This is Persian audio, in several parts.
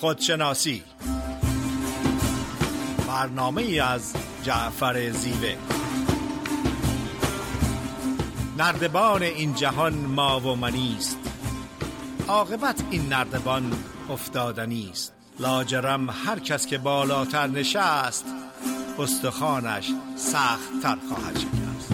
خودشناسی. برنامه ای از جعفر زیوه. نردبان این جهان ما و منیست عاقبت این نردبان افتادنی است لاجرم هر کس که بالاتر نشست استخوانش سخت تر خواهد شکست.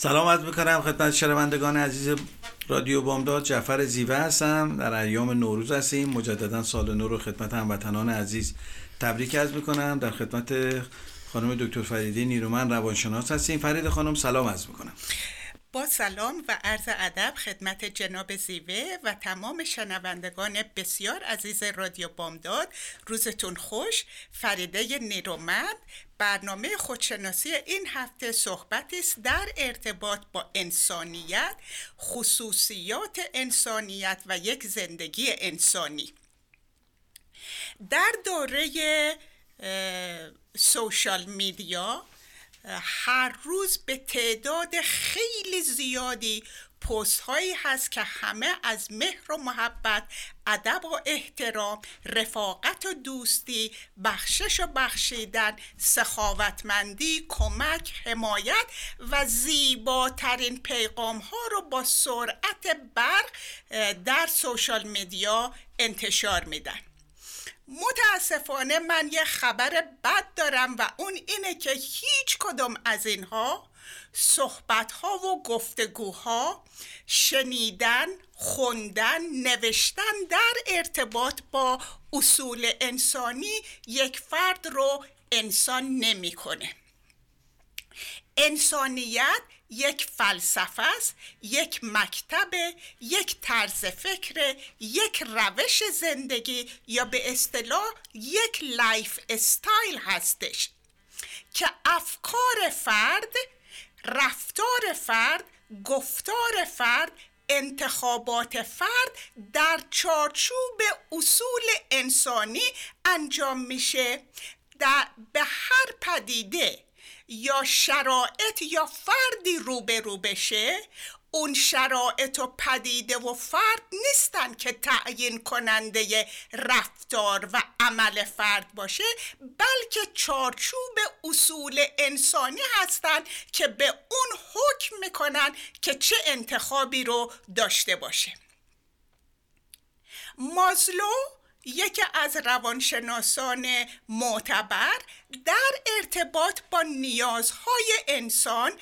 سلام عرض می‌کنم خدمت شنوندگان عزیز رادیو بامداد. جعفر زیوه هستم. در ایام نوروز هستیم. مجددا سال نو رو خدمت هموطنان عزیز تبریک عرض می‌کنم. در خدمت خانم دکتر فریده نیرومن روانشناس هستیم. فرید خانم سلام عرض می‌کنم. با سلام و عرض ادب خدمت جناب زیوه و تمام شنوندگان بسیار عزیز رادیو بامداد روزتون خوش. فریده نیرومند. برنامه خودشناسی این هفته صحبتی است در ارتباط با انسانیت خصوصیات انسانیت و یک زندگی انسانی. در دوره سوشال میدیا هر روز به تعداد خیلی زیادی پست هایی هست که همه از مهر و محبت ادب و احترام رفاقت و دوستی بخشش و بخشیدن سخاوتمندی کمک حمایت و زیباترین پیغام ها رو با سرعت برق در سوشال میدیا انتشار میدن. متاسفانه من یه خبر بد دارم و اون اینه که هیچ کدوم از اینها صحبت ها و گفتگوها شنیدن خوندن نوشتن در ارتباط با اصول انسانی یک فرد رو انسان نمی‌کنه. انسانیت یک فلسفه است یک مکتب یک طرز فکر یک روش زندگی یا به اصطلاح یک lifestyle هستش که افکار فرد رفتار فرد گفتار فرد انتخابات فرد در چارچوب اصول انسانی انجام میشه. در به هر پدیده یا شرایط یا فردی روبرو بشه اون شرایط و پدیده و فرد نیستن که تعیین کننده رفتار و عمل فرد باشه بلکه چارچوب اصول انسانی هستند که به اون حکم می‌کنن که چه انتخابی رو داشته باشه. مازلو یکی از روانشناسان معتبر در ارتباط با نیازهای انسان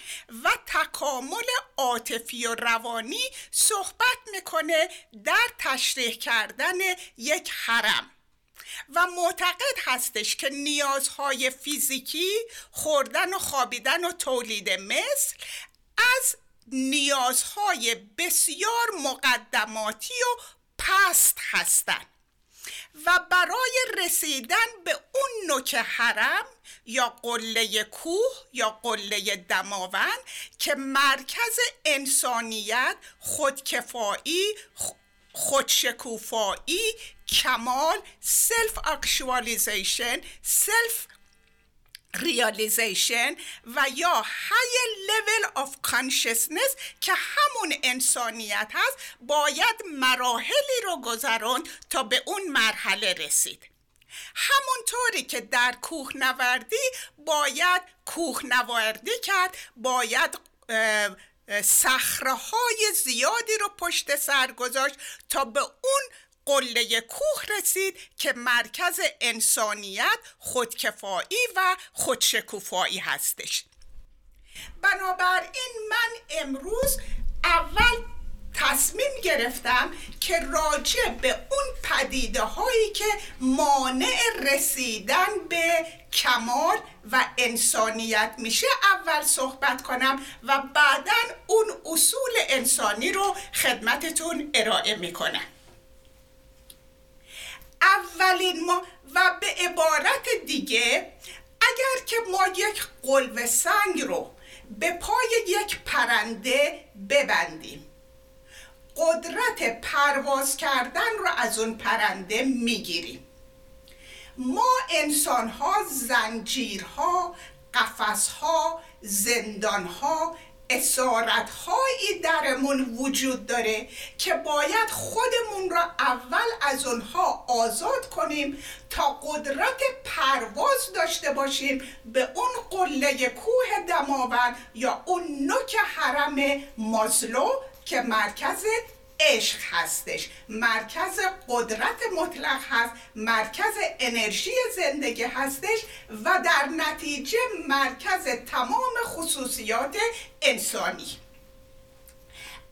و تکامل عاطفی و روانی صحبت می‌کنه در تشریح کردن یک حرم. و معتقد هستش که نیازهای فیزیکی خوردن و خوابیدن و تولید مثل از نیازهای بسیار مقدماتی و پست هستند. و برای رسیدن به اون نوک هرم یا قله کوه یا قله دماوند که مرکز انسانیت خودکفایی خودشکوفایی کمال self-actualization self ریالیزیشن و یا های level of consciousness که همون انسانیت هست باید مراحلی رو گذران تا به اون مرحله رسید. همونطوری که در کوهنوردی باید کوهنوردی کرد باید صخره زیادی رو پشت سر گذاشت تا به اون قله کوه رسید که مرکز انسانیت خودکفایی و خودشکوفایی هستش. بنابراین من امروز اول تصمیم گرفتم که راجع به اون پدیده هایی که مانع رسیدن به کمال و انسانیت میشه اول صحبت کنم و بعدا اون اصول انسانی رو خدمتتون ارائه می‌کنم. اولین ما و به عبارت دیگه اگر که ما یک قلب سنگ رو به پای یک پرنده ببندیم قدرت پرواز کردن رو از اون پرنده می‌گیریم. ما انسان ها زنجیرها قفسها زندانها اسارت هایی درمون وجود داره که باید خودمون را اول از اونها آزاد کنیم تا قدرت پرواز داشته باشیم به اون قله کوه دماوند یا اون نوک حرم مازلو که مرکز عشق هستش. مرکز قدرت مطلق هست مرکز انرژی زندگی هستش و در نتیجه مرکز تمام خصوصیات انسانی.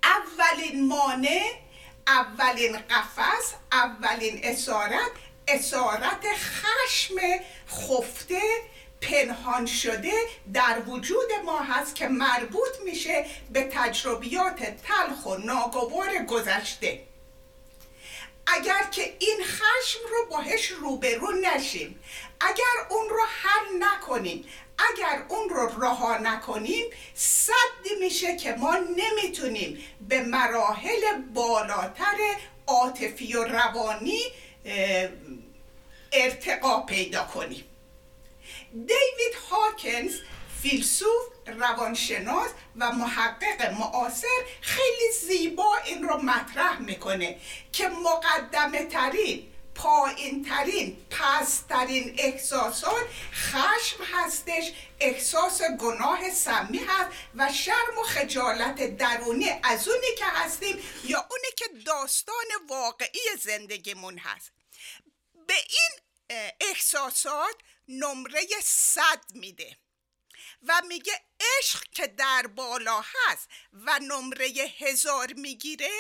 اولین مانع اولین قفس اولین اسارت اسارت خشم خفته پنهان شده در وجود ما هست که مربوط میشه به تجربیات تلخ و ناگوار گذشته. اگر که این خشم رو باهش روبرو نشیم اگر اون رو حل نکنیم اگر اون رو رها نکنیم صدی میشه که ما نمی‌تونیم به مراحل بالاتر عاطفی و روانی ارتقا پیدا کنیم. دیوید هاکنز فیلسوف روانشناس و محقق معاصر خیلی زیبا این رو مطرح می‌کنه که مقدمه ترین پایین ترین پسترین احساسات خشم هستش احساس گناه سمی هست و شرم و خجالت درونی از اونی که هستیم یا اونی که داستان واقعی زندگیمون هست. به این احساسات نمره صد میده و میگه عشق که در بالا هست و نمره هزار می‌گیره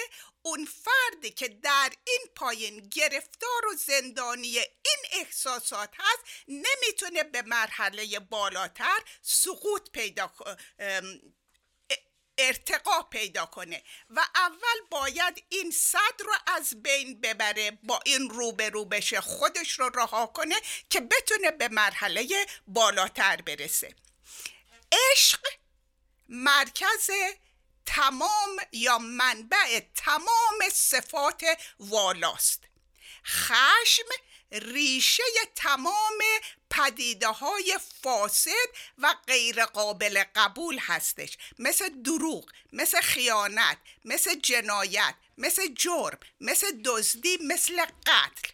اون فردی که در این پایین گرفتار و زندانی این احساسات هست نمی‌تونه به مرحله بالاتر سقوط پیدا ارتقا پیدا کنه و اول باید این صد رو از بین ببره با این روبرو بشه خودش رو رها کنه که بتونه به مرحله بالاتر برسه. عشق مرکز تمام یا منبع تمام صفات والاست. خشم ریشه تمام پدیده های فاسد و غیر قابل قبول هستش. مثل دروغ مثل خیانت مثل جنایت مثل جرم مثل دزدی مثل قتل.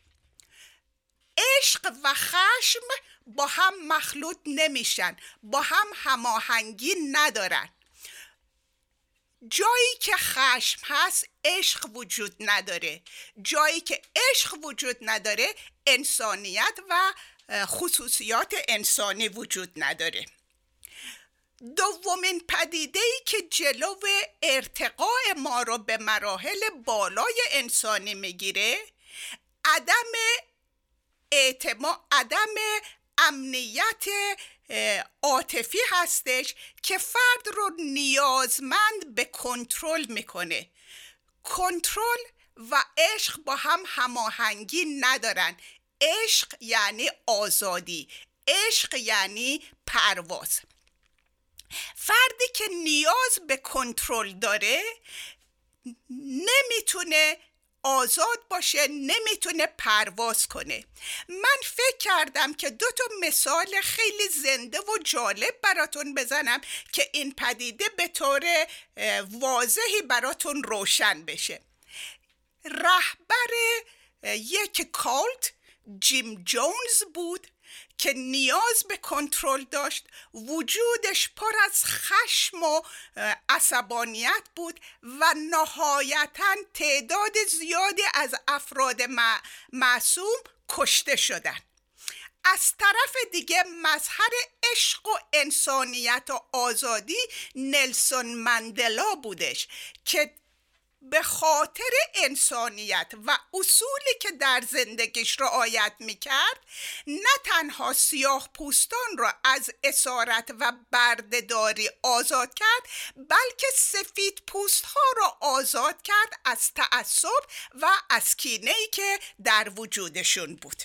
عشق و خشم با هم مخلوط نمیشن با هم هماهنگی ندارن. جایی که خشم هست عشق وجود نداره. جایی که عشق وجود نداره انسانیت و خصوصیات انسانی وجود نداره. دومین پدیده ای که جلو ارتقاء ما رو به مراحل بالای انسانی می‌گیره عدم اعتماد عدم امنیت عاطفی هستش که فرد رو نیازمند به کنترل می‌کنه. کنترل و عشق با هم هماهنگی ندارن. عشق یعنی آزادی عشق یعنی پرواز. فردی که نیاز به کنترل داره نمی‌تونه آزاد باشه نمی‌تونه پرواز کنه. من فکر کردم که دو تا مثال خیلی زنده و جالب براتون بزنم که این پدیده به طور واضحی براتون روشن بشه. رهبر یک کالت جیم جونز بود. که نیاز به کنترل داشت وجودش پر از خشم و عصبانیت بود و نهایتا تعداد زیادی از افراد معصوم کشته شدند. از طرف دیگه مظهر عشق و انسانیت و آزادی نلسون مندلا بودش که به خاطر انسانیت و اصولی که در زندگیش رعایت می‌کرد نه تنها سیاه پوستان را از اسارت و بردهداری آزاد کرد بلکه سفید پوست ها را آزاد کرد از تعصب و از کینه که در وجودشون بود.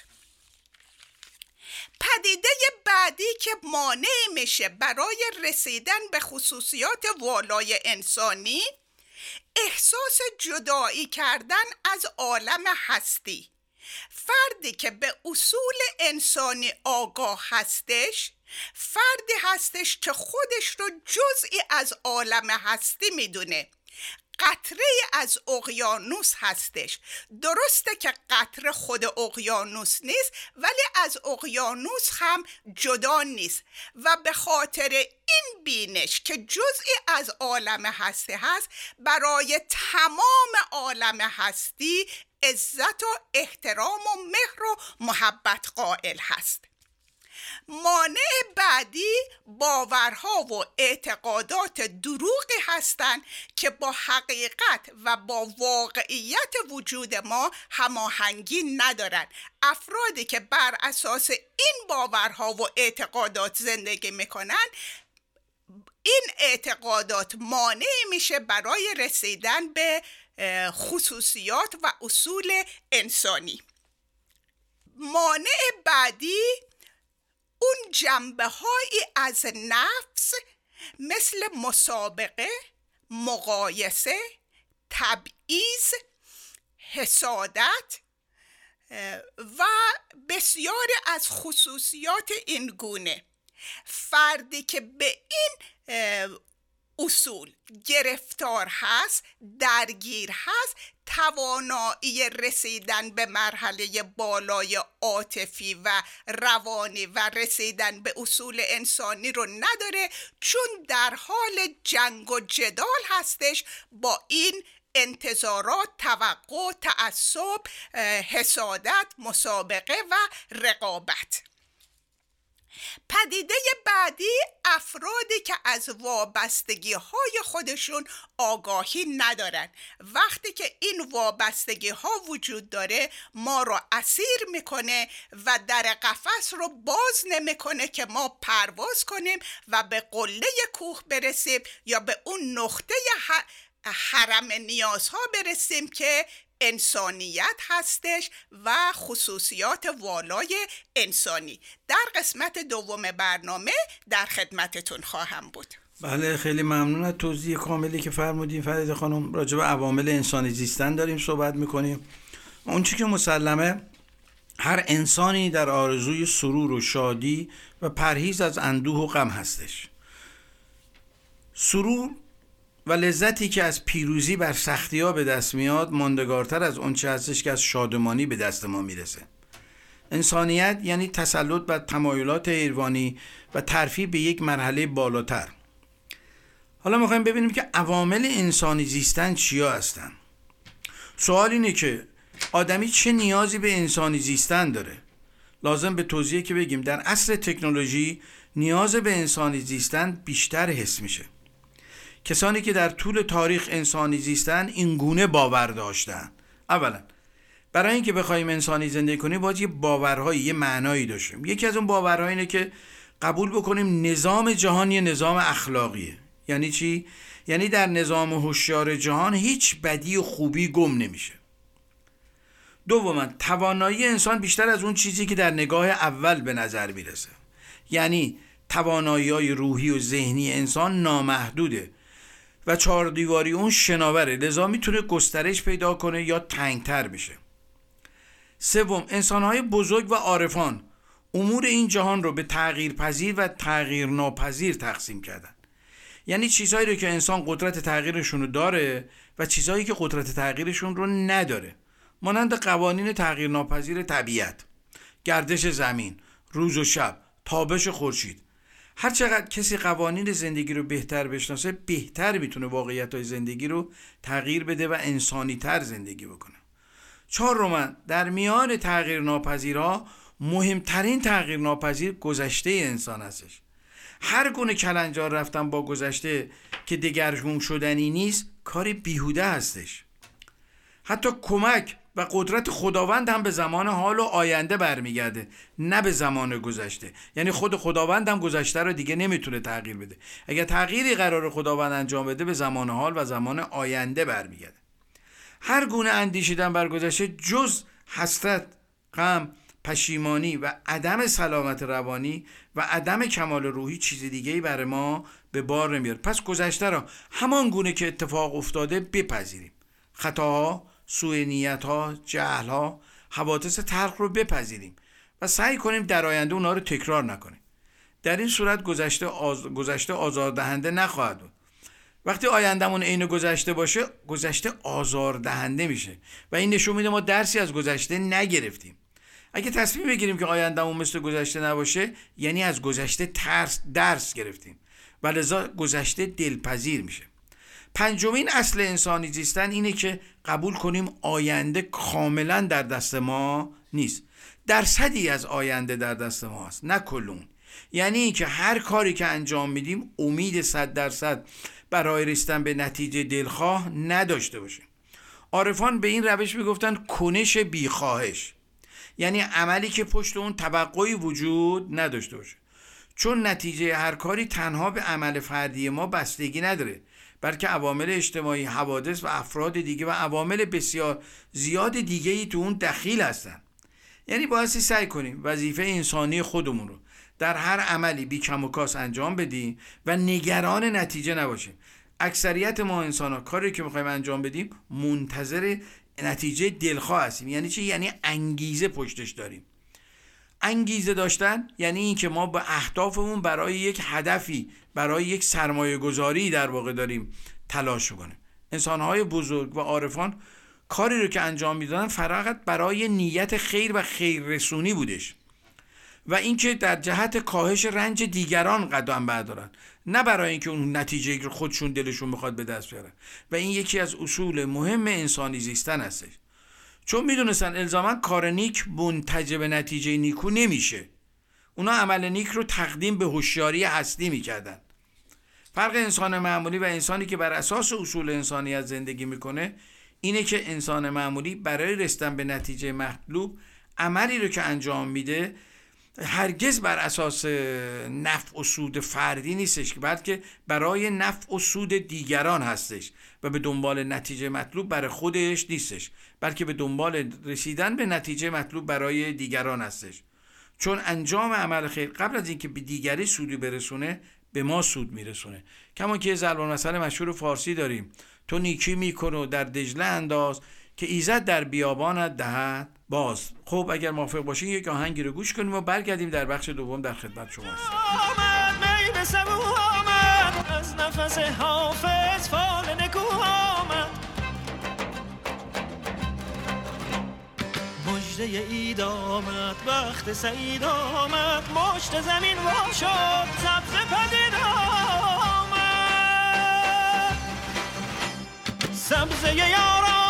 پدیده بعدی که مانع میشه برای رسیدن به خصوصیات والای انسانی احساس جدایی کردن از عالم هستی. فردی که به اصول انسانی آگاه هستش فردی هستش که خودش رو جزئی از عالم هستی می‌دونه. قطره از اقیانوس هستش. درسته که قطره خود اقیانوس نیست ولی از اقیانوس هم جدا نیست. و به خاطر این بینش که جزئی از عالم هستی هست برای تمام عالم هستی عزت و احترام و مهر و محبت قائل هست. مانع بعدی باورها و اعتقادات دروغی هستند که با حقیقت و با واقعیت وجود ما هماهنگی ندارند. افرادی که بر اساس این باورها و اعتقادات زندگی می‌کنند این اعتقادات مانع میشه برای رسیدن به خصوصیات و اصول انسانی. مانع بعدی اون جنبه هایی از نفس مثل مسابقه مقایسه تبعیض حسادت و بسیاری از خصوصیات این گونه. فردی که به این اصول گرفتار هست درگیر هست توانایی رسیدن به مرحله بالای عاطفی و روانی و رسیدن به اصول انسانی رو نداره چون در حال جنگ و جدال هستش. با این انتظارات توقع تعصب حسادت مسابقه و رقابت. پدیده بعدی افرادی که از وابستگی های خودشون آگاهی ندارن. وقتی که این وابستگی ها وجود داره ما رو اسیر می‌کنه و در قفس رو باز نمی‌کنه که ما پرواز کنیم و به قله کوه برسیم یا به اون نقطه حرم نیازها برسیم که انسانیت هستش و خصوصیات والای انسانی. در قسمت دوم برنامه در خدمتتون خواهم بود. بله خیلی ممنون از توضیح کاملی که فرمودین فرید خانم. راجع به عوامل انسانی زیستن داریم صحبت می‌کنیم. اون چی که مسلمه هر انسانی در آرزوی سرور و شادی و پرهیز از اندوه و غم هستش. سرور و لذتی که از پیروزی بر سختی ها به دست میاد ماندگارتر از اونچه هستش که از شادمانی به دست ما می‌رسه. انسانیت یعنی تسلط بر تمایلات حیوانی و ترفیع به یک مرحله بالاتر. حالا می‌خوایم ببینیم که عوامل انسانی زیستن چیا هستن. سوال اینه که آدمی چه نیازی به انسانی زیستن داره؟ لازم به توضیح که بگیم. در اصل تکنولوژی نیاز به انسانی زیستن بیشتر حس میشه. کسانی که در طول تاریخ انسانی زیستن این گونه باور داشتن. اولا برای اینکه بخوایم انسانی زندگی کنیم باید یه باورهایی یه معنایی داشتیم. یکی از اون باورها اینه که قبول بکنیم نظام جهان یه نظام اخلاقیه. یعنی چی؟ یعنی در نظام هوشیار جهان هیچ بدی و خوبی گم نمیشه. دوما توانایی انسان بیشتر از اون چیزی که در نگاه اول به نظر می‌رسه. یعنی توانایی های روحی و ذهنی انسان نامحدوده. و چهار دیواری اون شناوره. لذا می‌تونه گسترش پیدا کنه یا تنگتر بشه. سوم انسانهای بزرگ و عارفان امور این جهان رو به تغییر پذیر و تغییر ناپذیر تقسیم کردن. یعنی چیزهایی رو که انسان قدرت تغییرشون رو داره و چیزهایی که قدرت تغییرشون رو نداره. مانند قوانین تغییر ناپذیر طبیعت. گردش زمین روز و شب تابش خورشید. هر چقدر کسی قوانین زندگی رو بهتر بشناسه بهتر می‌تونه واقعیت های زندگی رو تغییر بده و انسانی تر زندگی بکنه. چهار رومن در میان تغییر ناپذیرها مهمترین تغییر ناپذیر گذشته انسان هستش. هر گونه کلنجار رفتن با گذشته که دگرگون شدنی نیست کاری بیهوده هستش. حتی کمک و قدرت خداوند هم به زمان حال و آینده برمیگرده نه به زمان گذشته. یعنی خود خداوند هم گذشته رو دیگه نمی‌تونه تغییر بده. اگر تغییری قرار خداوند انجام بده به زمان حال و زمان آینده برمیگرده. هر گونه اندیشیدن بر گذشته جز حسرت غم پشیمانی و عدم سلامت روانی و عدم کمال روحی چیز دیگه ای برای ما به بار نمیاد. پس گذشته را همان گونه که اتفاق افتاده بپذیریم. خطاها سوء ها جهل ها حوادث تلخ رو بپذیریم و سعی کنیم در آینده اونا رو تکرار نکنیم. در این صورت گذشته, آز... گذشته آزاردهنده نخواهد بود. وقتی آیندهمون عین گذشته باشه گذشته آزاردهنده میشه و این نشون میده ما درسی از گذشته نگرفتیم. اگه تصمیم بگیریم که آیندهمون مثل گذشته نباشه یعنی از گذشته ترس درس گرفتیم. و لذا گذشته دلپذیر میشه. پنجمین اصل انسانی زیستن اینه که قبول کنیم آینده کاملا در دست ما نیست. درصدی از آینده در دست ما هست نه کلون. یعنی اینکه هر کاری که انجام میدیم امید صد درصد برای رسیدن به نتیجه دلخواه نداشته باشیم. عارفان به این روش می‌گفتن کنش بیخواهش. یعنی عملی که پشت اون توقعی وجود نداشته باشه. چون نتیجه هر کاری تنها به عمل فردی ما بستگی نداره. بلکه عوامل اجتماعی حوادث و افراد دیگه و عوامل بسیار زیاد دیگه ای تو اون دخیل هستن. یعنی بایستی سعی کنیم وظیفه انسانی خودمون رو در هر عملی بی کم و کاس انجام بدیم و نگران نتیجه نباشیم. اکثریت ما انسان ها کاری که می‌خوایم انجام بدیم منتظر نتیجه دلخواه هستیم. یعنی چی؟ یعنی انگیزه پشتش داریم. انگیزه داشتن یعنی اینکه ما به اهدافمون برای یک هدفی برای یک سرمایه گذاری در واقع داریم تلاش کنیم انسانهای بزرگ و عارفان کاری رو که انجام می‌دادن فقط برای نیت خیر و خیر رسونی بودش. و اینکه در جهت کاهش رنج دیگران قدم بردارن. نه برای اینکه اون نتیجه خودشون دلشون می‌خواد به دست بیارن. و این یکی از اصول مهم انسانی زیستن هستش. چون می‌دونستن الزاما کار نیک منتج به نتیجه نیکو نمیشه. اونا عمل نیک رو تقدیم به هوشیاری هستی می‌کردن. فرق انسان معمولی و انسانی که بر اساس اصول انسانیت زندگی می‌کنه اینه که انسان معمولی برای رسیدن به نتیجه مطلوب عملی رو که انجام میده هرگز بر اساس نفع و سود فردی نیستش که بلکه برای نفع و سود دیگران هستش و به دنبال نتیجه مطلوب برای خودش نیستش بلکه به دنبال رسیدن به نتیجه مطلوب برای دیگران هستش. چون انجام عمل خیر قبل از اینکه به دیگری سودی برسونه به ما سود میرسونه. کما که زلبان مسئله مشهور فارسی داریم. تو نیکی میکن در دجله انداز که ایزد در بیابانت دهد باز. خب اگر موافق باشین یک آهنگی رو گوش کنیم و برگردیم در بخش دوم در خدمت شما هستیم از نفس حافظ فال نکو آمد. مجده اید آمد وقت سعید آمد مشت زمین وا شد سبز پدید آمد. سبزه یاران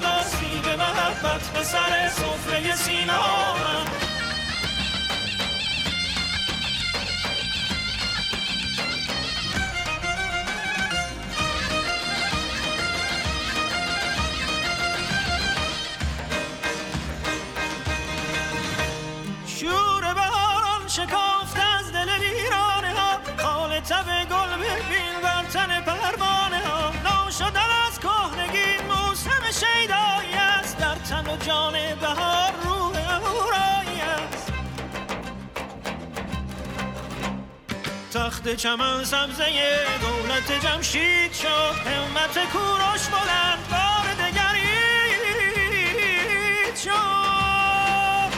شد به محبت به سر صفره سینا شور جان بهار روح اورایی است. تخت چمن سبزه دولت جمشید شد. همت کوروش بلند بار دگرید شد.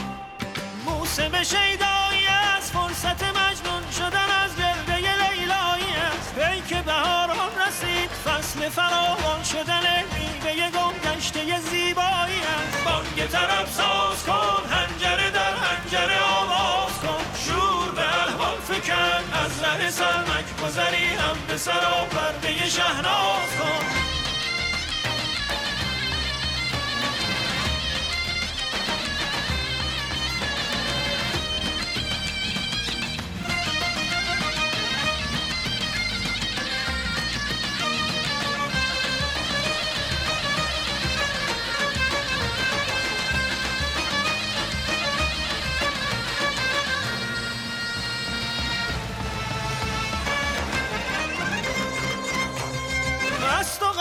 موسم شیدایی فصل فراوان شدن میوه گم گشته زیبایی بانگ طرف ساز کن هنجره در هنجره آواز کن. شور به احوال فکن از ره سرمک گذری هم به سرا پرده شهناز کن.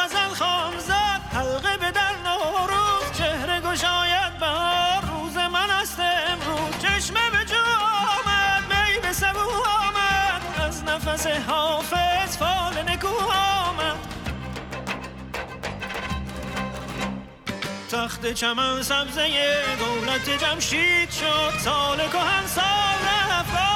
غزل خام زد حلقه به در نوروز. چهره گشاید بهار روز من است امروز. چشمه به جو آمد می به سبو آمد. از نفس حافظ فال نکو آمد. تخت چمن سبزه دولت جمشید شد. سال کهن سال رفت.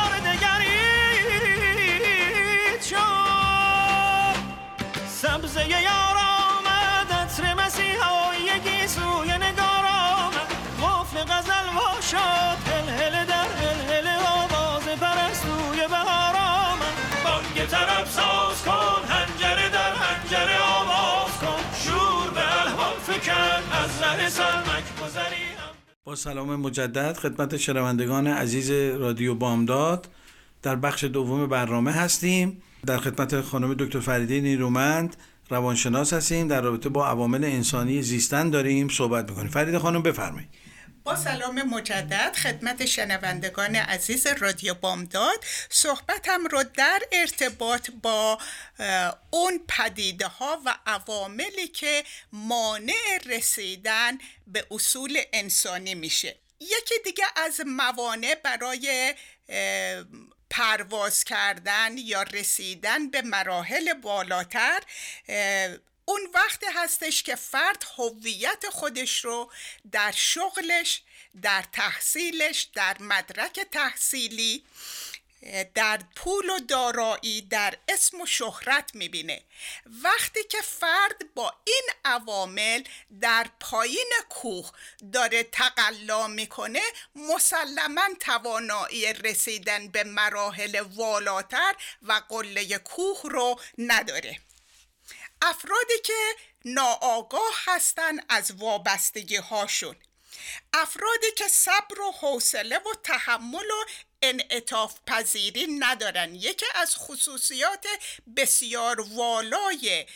سبزه یار آمد عطر مسیحای گیسوی نگار آمد. قفل غزل وا شد هل در هل هل آواز پرستوی بهار آمد. بانگ طرب ساز کن هنجره در هنجره آواز کن. شور به احوال فکن از ره سرمک گذری با سلام مجدد خدمت شنوندگان عزیز رادیو بامداد. در بخش دوم برنامه هستیم. در خدمت خانم دکتر فریده نیرومند روانشناس هستیم. در رابطه با عوامل انسانی زیستن داریم صحبت می‌کنیم. فریده خانم بفرمایید. با سلام مجدد خدمت شنوندگان عزیز رادیو بامداد. صحبتم رو در ارتباط با اون پدیده ها و عواملی که مانع رسیدن به اصول انسانی میشه. یکی دیگه از موانع برای پرواز کردن یا رسیدن به مراحل بالاتر اون وقت هستش که فرد هویت خودش رو در شغلش در تحصیلش در مدرک تحصیلی در پول و دارایی در اسم و شهرت می‌بینه. وقتی که فرد با این عوامل در پایین کوه داره تقلا می‌کنه مسلما توانایی رسیدن به مراحل والاتر و قله کوه رو نداره. افرادی که ناآگاه هستن از وابستگی هاشون افرادی که صبر و حوصله و تحمل و انعطاف پذیری ندارن. یکی از خصوصیات بسیار والای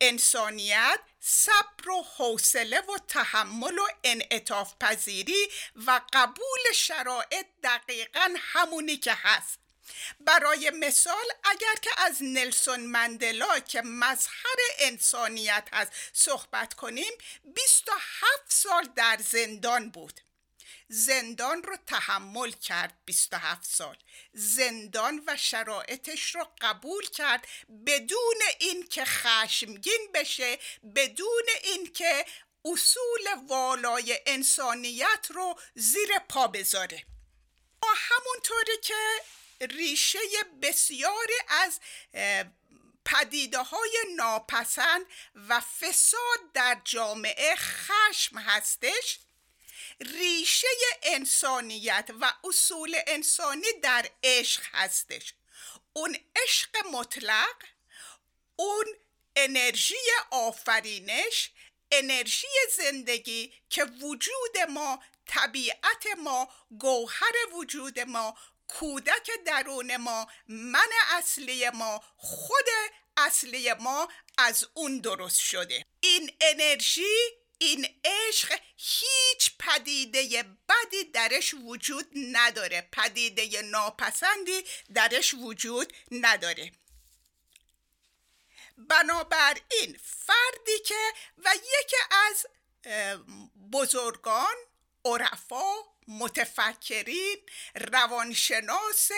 انسانیت صبر و حوصله و تحمل و انعطاف پذیری و قبول شرایط دقیقا همونی که هست. برای مثال اگر که از نلسون مندلا که مظهر انسانیت هست صحبت کنیم 27 سال در زندان بود. زندان رو تحمل کرد 27 سال. زندان و شرایطش رو قبول کرد بدون اینکه خشمگین بشه بدون اینکه اصول والای انسانیت رو زیر پا بذاره. همونطوری که ریشه بسیاری از پدیده های ناپسند و فساد در جامعه خشم هستش ریشه انسانیت و اصول انسانی در عشق هستش. اون عشق مطلق اون انرژی آفرینش انرژی زندگی که وجود ما طبیعت ما گوهر وجود ما کودک درون ما من اصلی ما خود اصلی ما از اون درست شده. این انرژی این عشق هیچ پدیده بدی درش وجود نداره. پدیده ناپسندی درش وجود نداره. بنابراین فردی که و یکی از بزرگان عرفا متفکرین روانشناس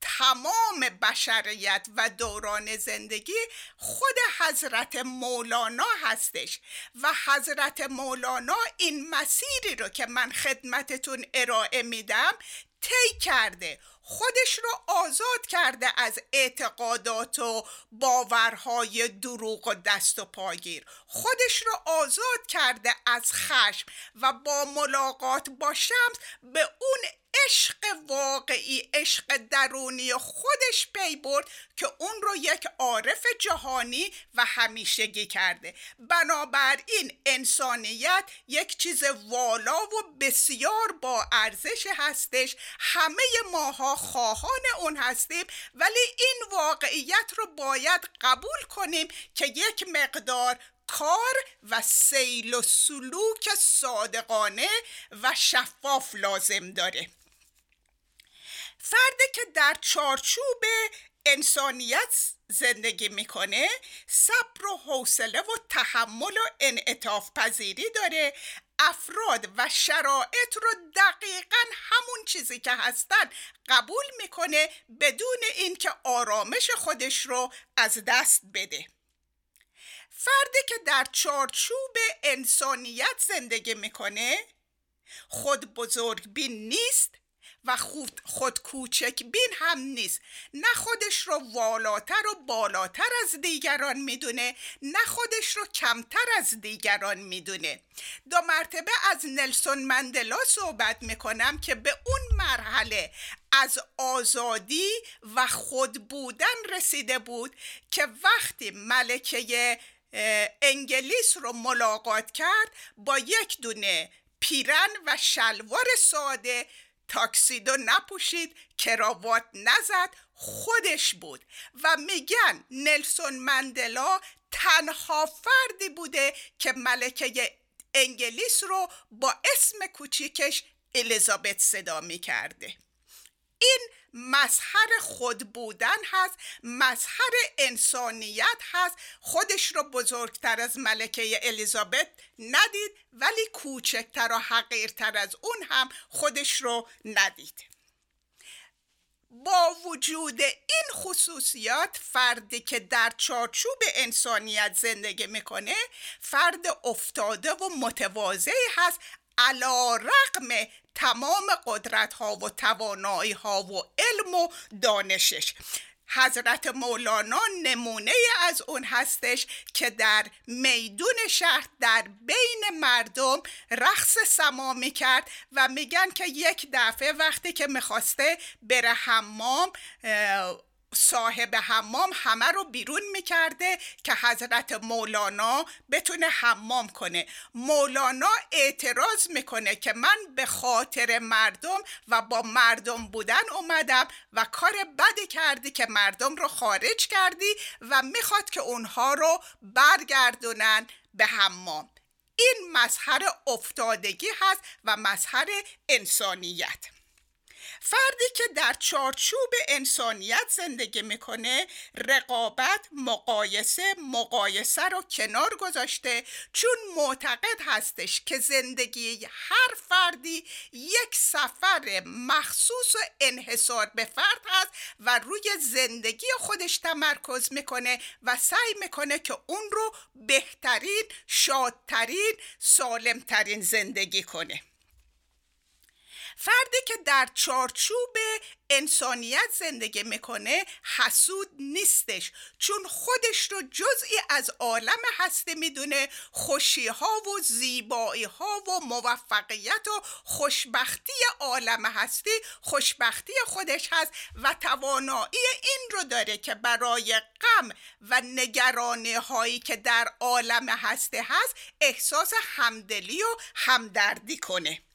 تمام بشریت و دوران زندگی خود حضرت مولانا هستش و حضرت مولانا این مسیری رو که من خدمتتون ارائه میدم طی کرده. خودش رو آزاد کرده از اعتقادات و باورهای دروغ و دست و پاگیر. خودش رو آزاد کرده از خشم و با ملاقات با شمس به اون عشق واقعی عشق درونی خودش پی برد که اون رو یک عارف جهانی و همیشگی کرده. بنابراین انسانیت یک چیز والا و بسیار با ارزش هستش. همه ماها خواهان اون هستیم ولی این واقعیت رو باید قبول کنیم که یک مقدار کار و سیل و سلوک صادقانه و شفاف لازم داره. فردی که در چارچوب انسانیت زندگی می‌کنه صبر و حوصله و تحمل و انعطاف پذیری داره. افراد و شرایط رو دقیقا همون چیزی که هستن قبول می‌کنه بدون اینکه آرامش خودش رو از دست بده. فردی که در چارچوب انسانیت زندگی می‌کنه خود بزرگ بین نیست و خود, خود کوچک بین هم نیست. نه خودش رو والاتر و بالاتر از دیگران می‌دونه نه خودش رو کمتر از دیگران می‌دونه. دو مرتبه از نلسون مندلا صحبت می‌کنم که به اون مرحله از آزادی و خود بودن رسیده بود که وقتی ملکه انگلیس رو ملاقات کرد با یک دونه پیرن و شلوار ساده تاکسیدو نپوشید کراوات نزد خودش بود. و میگن نلسون مندلا تنها فردی بوده که ملکه انگلیس رو با اسم کوچیکش الیزابت صدا می‌کرده. این مظهر خود بودن هست مظهر انسانیت هست. خودش رو بزرگتر از ملکه الیزابت ندید ولی کوچکتر و حقیرتر از اون هم خودش رو ندید. با وجود این خصوصیات فردی که در چارچوب انسانیت زندگی می‌کنه فرد افتاده و متواضعی هست. علا رقم تمام قدرت ها و توانایی ها و علم و دانشش. حضرت مولانا نمونه از اون هستش که در میدون شهر در بین مردم رقص سما می‌کرد و میگن که یک دفعه وقتی که می‌خواسته بره حمام صاحب حمام همه رو بیرون می‌کرده که حضرت مولانا بتونه حمام کنه. مولانا اعتراض می‌کنه که من به خاطر مردم و با مردم بودن اومدم و کار بدی کردی که مردم رو خارج کردی و می‌خواد که اونها رو برگردونن به حمام. این مظهر افتادگی هست و مظهر انسانیت. فردی که در چارچوب انسانیت زندگی می‌کنه رقابت مقایسه مقایسه رو کنار گذاشته. چون معتقد هستش که زندگی هر فردی یک سفر مخصوص و انحصار به فرد هست و روی زندگی خودش تمرکز می‌کنه و سعی می‌کنه که اون رو بهترین شادترین سالمترین زندگی کنه. فردی که در چارچوب انسانیت زندگی می‌کنه حسود نیستش. چون خودش رو جزئی از عالم هسته می‌دونه خوشی ها و زیبایی ها و موفقیت و خوشبختی عالم هستی خوشبختی خودش هست و توانایی این رو داره که برای غم و نگرانی هایی که در عالم هسته هست احساس همدلی و همدردی کنه.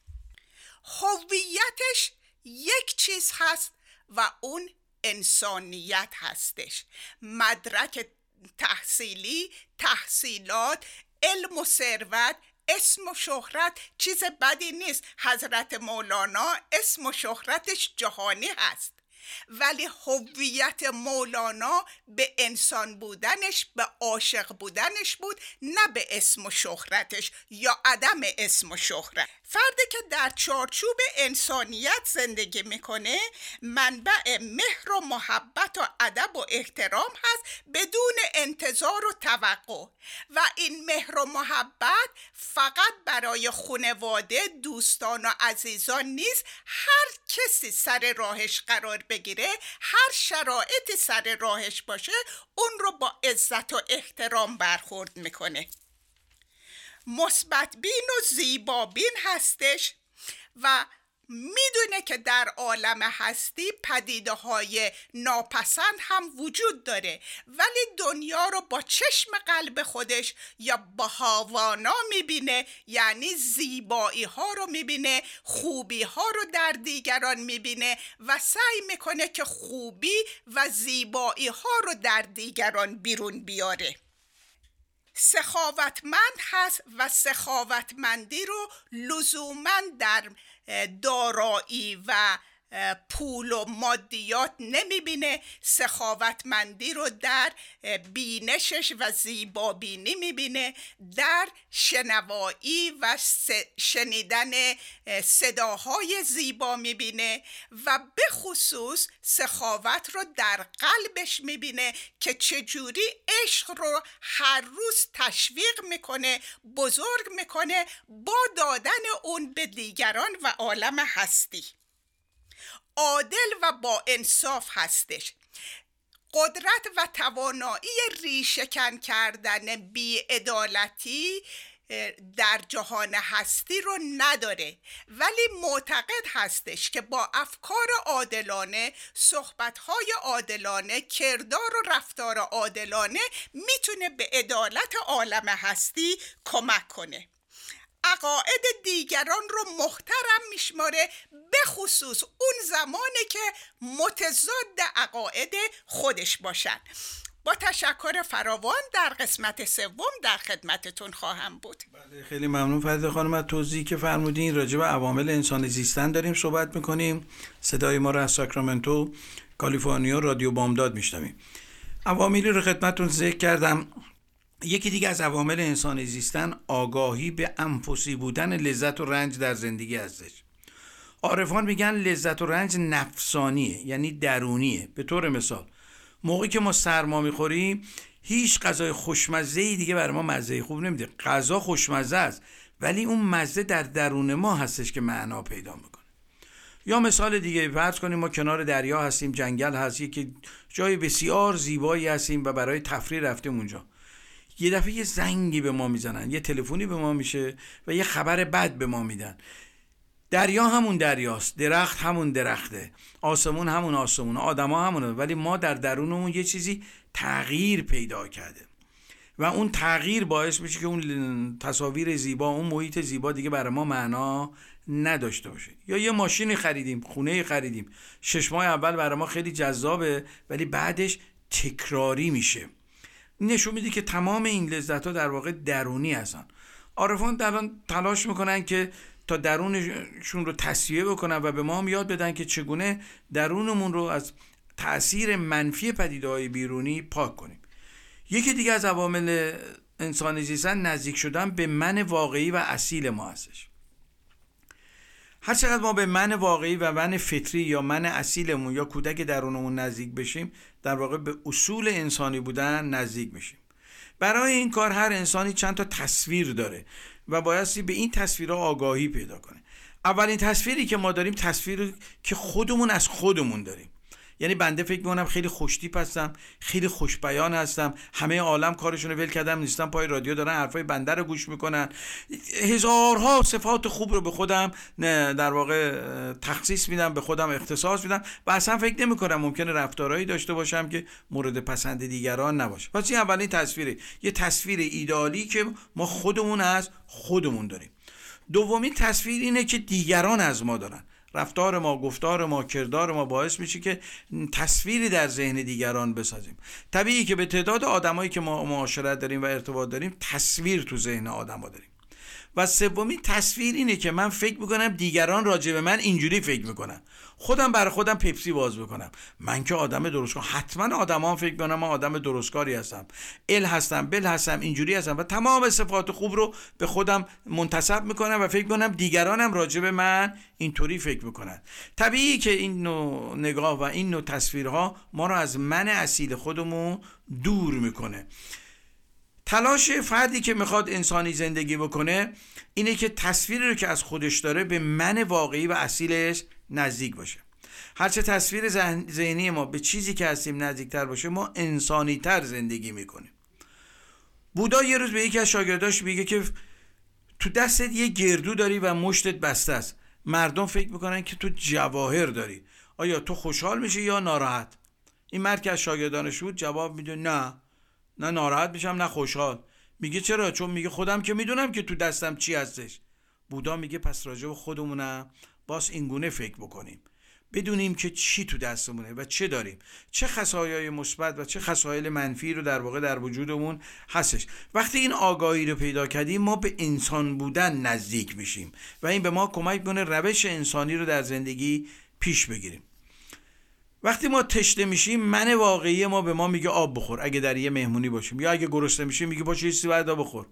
هویتش یک چیز هست و اون انسانیت هستش. مدرک تحصیلی تحصیلات علم و ثروت اسم و شهرت چیز بدی نیست. حضرت مولانا اسم و شهرتش جهانی هست. ولی هویت مولانا به انسان بودنش به عاشق بودنش بود نه به اسم و شهرتش یا عدم اسم و شهرت. فردی که در چارچوب انسانیت زندگی می‌کنه منبع مهر و محبت و ادب و احترام هست بدون انتظار و توقع. و این مهر و محبت فقط برای خانواده دوستان و عزیزان نیست هر کسی سر راهش قرار بگیره هر شرایطی سر راهش باشه اون رو با عزت و احترام برخورد می‌کنه. مثبت بین و زیبا بین هستش و می‌دونه که در عالم هستی پدیده های ناپسند هم وجود داره ولی دنیا رو با چشم قلب خودش یا با هاوانا می‌بینه یعنی زیبایی ها رو می‌بینه خوبی ها رو در دیگران می‌بینه و سعی می‌کنه که خوبی و زیبایی ها رو در دیگران بیرون بیاره. سخاوتمند هست و سخاوتمندی رو لزوما در دارایی و پول و مادیات نمی‌بینه. سخاوتمندی رو در بینشش و زیبابینی می‌بینه. در شنوایی و شنیدن صداهای زیبا می‌بینه و به خصوص سخاوت رو در قلبش می‌بینه که چجوری عشق رو هر روز تشویق می‌کنه بزرگ می‌کنه با دادن اون به دیگران و عالم هستی. عادل و با انصاف هستش. قدرت و توانایی ریشکن کردن بیعدالتی در جهان هستی رو نداره. ولی معتقد هستش که با افکار عادلانه صحبتهای عادلانه کردار و رفتار عادلانه می‌تونه به عدالت عالم هستی کمک کنه. عقاعد دیگران رو محترم میشماره به خصوص اون زمانی که متضاد عقاعد خودش باشن. با تشکر فراوان در قسمت سوم در خدمتتون خواهم بود. بله خیلی ممنون فرد خانم. از توضیحی که فرمودین راجع به عوامل انسان زیستن داریم صحبت می‌کنیم. صدای ما رو از ساکرامنتو کالیفرنیا رادیو بامداد میشنویم. عواملی رو خدمتتون ذکر کردم. یکی دیگه از عوامل انسان زیستن آگاهی به انفسی بودن لذت و رنج در زندگی هستش. عارفان میگن لذت و رنج نفسانیه یعنی درونیه. به طور مثال موقعی که ما سرما می‌خوریم هیچ غذای خوشمزه دیگه برای ما مزه خوب نمیده. غذا خوشمزه است ولی اون مزه در درون ما هستش که معنا پیدا می‌کنه. یا مثال دیگه فرض کنیم ما کنار دریا هستیم جنگل هست که جای بسیار زیبایی هستیم و برای تفریح رفتیم اونجا. یه دفعه یه زنگی به ما می‌زنن یه تلفنی به ما میشه و یه خبر بد به ما میدن. دریا همون دریاست درخت همون درخته آسمون همون آسمون آدما همونه ولی ما در درونمون یه چیزی تغییر پیدا کرده. و اون تغییر باعث میشه که اون تصاویر زیبا اون محیط زیبا دیگه برای ما معنا نداشته باشه. یا یه ماشینی خریدیم خونه خریدیم. شش ماه اول برای ما خیلی جذابه ولی بعدش تکراری میشه. نشون میده که تمام این لذت ها در واقع درونی هستن. عارفان الان تلاش می‌کنن که تا درونشون رو تصویه بکنن و به ما هم یاد بدن که چگونه درونمون رو از تاثیر منفی پدیده های بیرونی پاک کنیم. یکی دیگه از عوامل انسان زیستن نزدیک شدن به من واقعی و اصیل ما هستش. هر چقدر ما به من واقعی و من فطری یا من اصیلمون یا کودک درونمون نزدیک بشیم در واقع به اصول انسانی بودن نزدیک میشیم. برای این کار هر انسانی چند تا تصویر داره و بایستی به این تصویرها آگاهی پیدا کنه. اولین تصویری که ما داریم تصویری که خودمون از خودمون داریم. یعنی بنده فکر می‌کنم خیلی خوشتیپ هستم خیلی خوش بیان هستم. همه عالم کارشون رو ول کردم نیستم پای رادیو دارن حرفای بنده رو گوش می‌کنن. هزارها صفات خوب رو به خودم در واقع تخصیص میدم به خودم اختصاص میدم و اصلا فکر نمی‌کنم ممکنه رفتارهایی داشته باشم که مورد پسند دیگران نباشه. پس این اولین تصویره. یه تصویر ایدالی که ما خودمون از خودمون داریم. دومین تصویر اینه که دیگران از ما دارن. رفتار ما گفتار ما کردار ما باعث میشه که تصویری در ذهن دیگران بسازیم. طبیعی که به تعداد آدمایی که ما معاشرت داریم و ارتباط داریم تصویر تو ذهن آدما داریم. و سومین تصویر اینه که من فکر می‌کنم دیگران راجع به من اینجوری فکر می‌کنن. خودم برای خودم پپسی باز بکنم. من که آدم درستکار حتما آدما فکر کنم من آدم درستکاری هستم. ال هستم بل هستم اینجوری هستم و تمام صفات خوب رو به خودم منتسب می‌کنم و فکر کنم دیگرانم راجع به من اینطوری فکر می‌کنن. طبیعی که این نوع نگاه و این نوع تصویرها ما رو از من اصیل خودمون دور می‌کنه. تلاش فردی که می‌خواد انسانی زندگی بکنه اینه که تصویری رو که از خودش داره به من واقعی و اصیلش نزدیک باشه. هرچه تصویر ذهنی ما به چیزی که هستیم نزدیکتر باشه ما انسانی تر زندگی می‌کنیم. بودا یه روز به یکی از شاگرداش میگه که تو دستت یه گردو داری و مشتت بسته است. مردم فکر می‌کنن که تو جواهر داری. آیا تو خوشحال میشی یا ناراحت؟ این مرد که از شاگردانش بود جواب میده نه. نه ناراحت میشم نه خوشحال. میگه چرا؟ چون میگه خودم که می‌دونم که تو دستم چی هستش. بودا میگه پس راجع به خودمونم. باز اینگونه فکر بکنیم. بدونیم که چی تو دستمونه و چه داریم. چه خصایای مثبت و چه خصایل منفی رو در واقع در وجودمون هستش. وقتی این آگاهی رو پیدا کردیم ما به انسان بودن نزدیک میشیم و این به ما کمک کنه روش انسانی رو در زندگی پیش بگیریم. وقتی ما تشنه میشیم من واقعی ما به ما میگه آب بخور. اگه در یه مهمونی باشیم یا اگه گرسنه میشیم میگه باشه چیزی بعد بخور.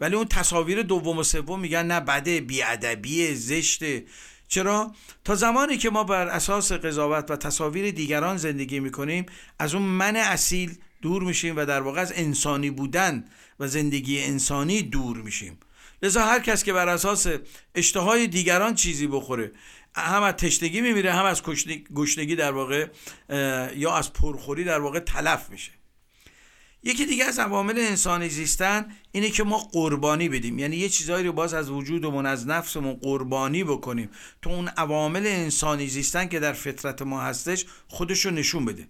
ولی اون تصاویر دوم و سوم میگن نه بده بیادبیه زشته. چرا؟ تا زمانی که ما بر اساس قضاوت و تصاویر دیگران زندگی می‌کنیم از اون من اصیل دور میشیم و در واقع از انسانی بودن و زندگی انسانی دور میشیم. لذا هر کس که بر اساس اشتهای دیگران چیزی بخوره هم از تشنگی میمیره هم از گشنگی در واقع یا از پرخوری در واقع تلف میشه. یکی دیگه از عوامل انسانی زیستن اینه که ما قربانی بدیم. یعنی یه چیزایی رو باز از وجودمون از نفسمون قربانی بکنیم. تو اون عوامل انسانی زیستن که در فطرت ما هستش خودش رو نشون بده.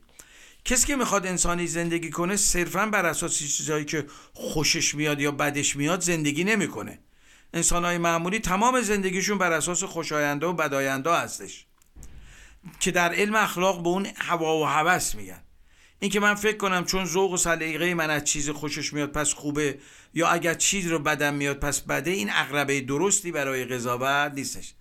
کسی که می‌خواد انسانی زندگی کنه صرفا بر اساس چیزهایی که خوشش میاد یا بدش میاد زندگی نمی‌کنه. انسانهای معمولی تمام زندگیشون بر اساس خوشاینده و بداینده هستش. که در علم اخلاق به اون هوا و هوس میگن. اینکه من فکر کنم چون ذوق و سلیقه من از چیز خوشش میاد پس خوبه یا اگر چیز رو بدم میاد پس بده این اقربه درستی برای قضاوت نیستش.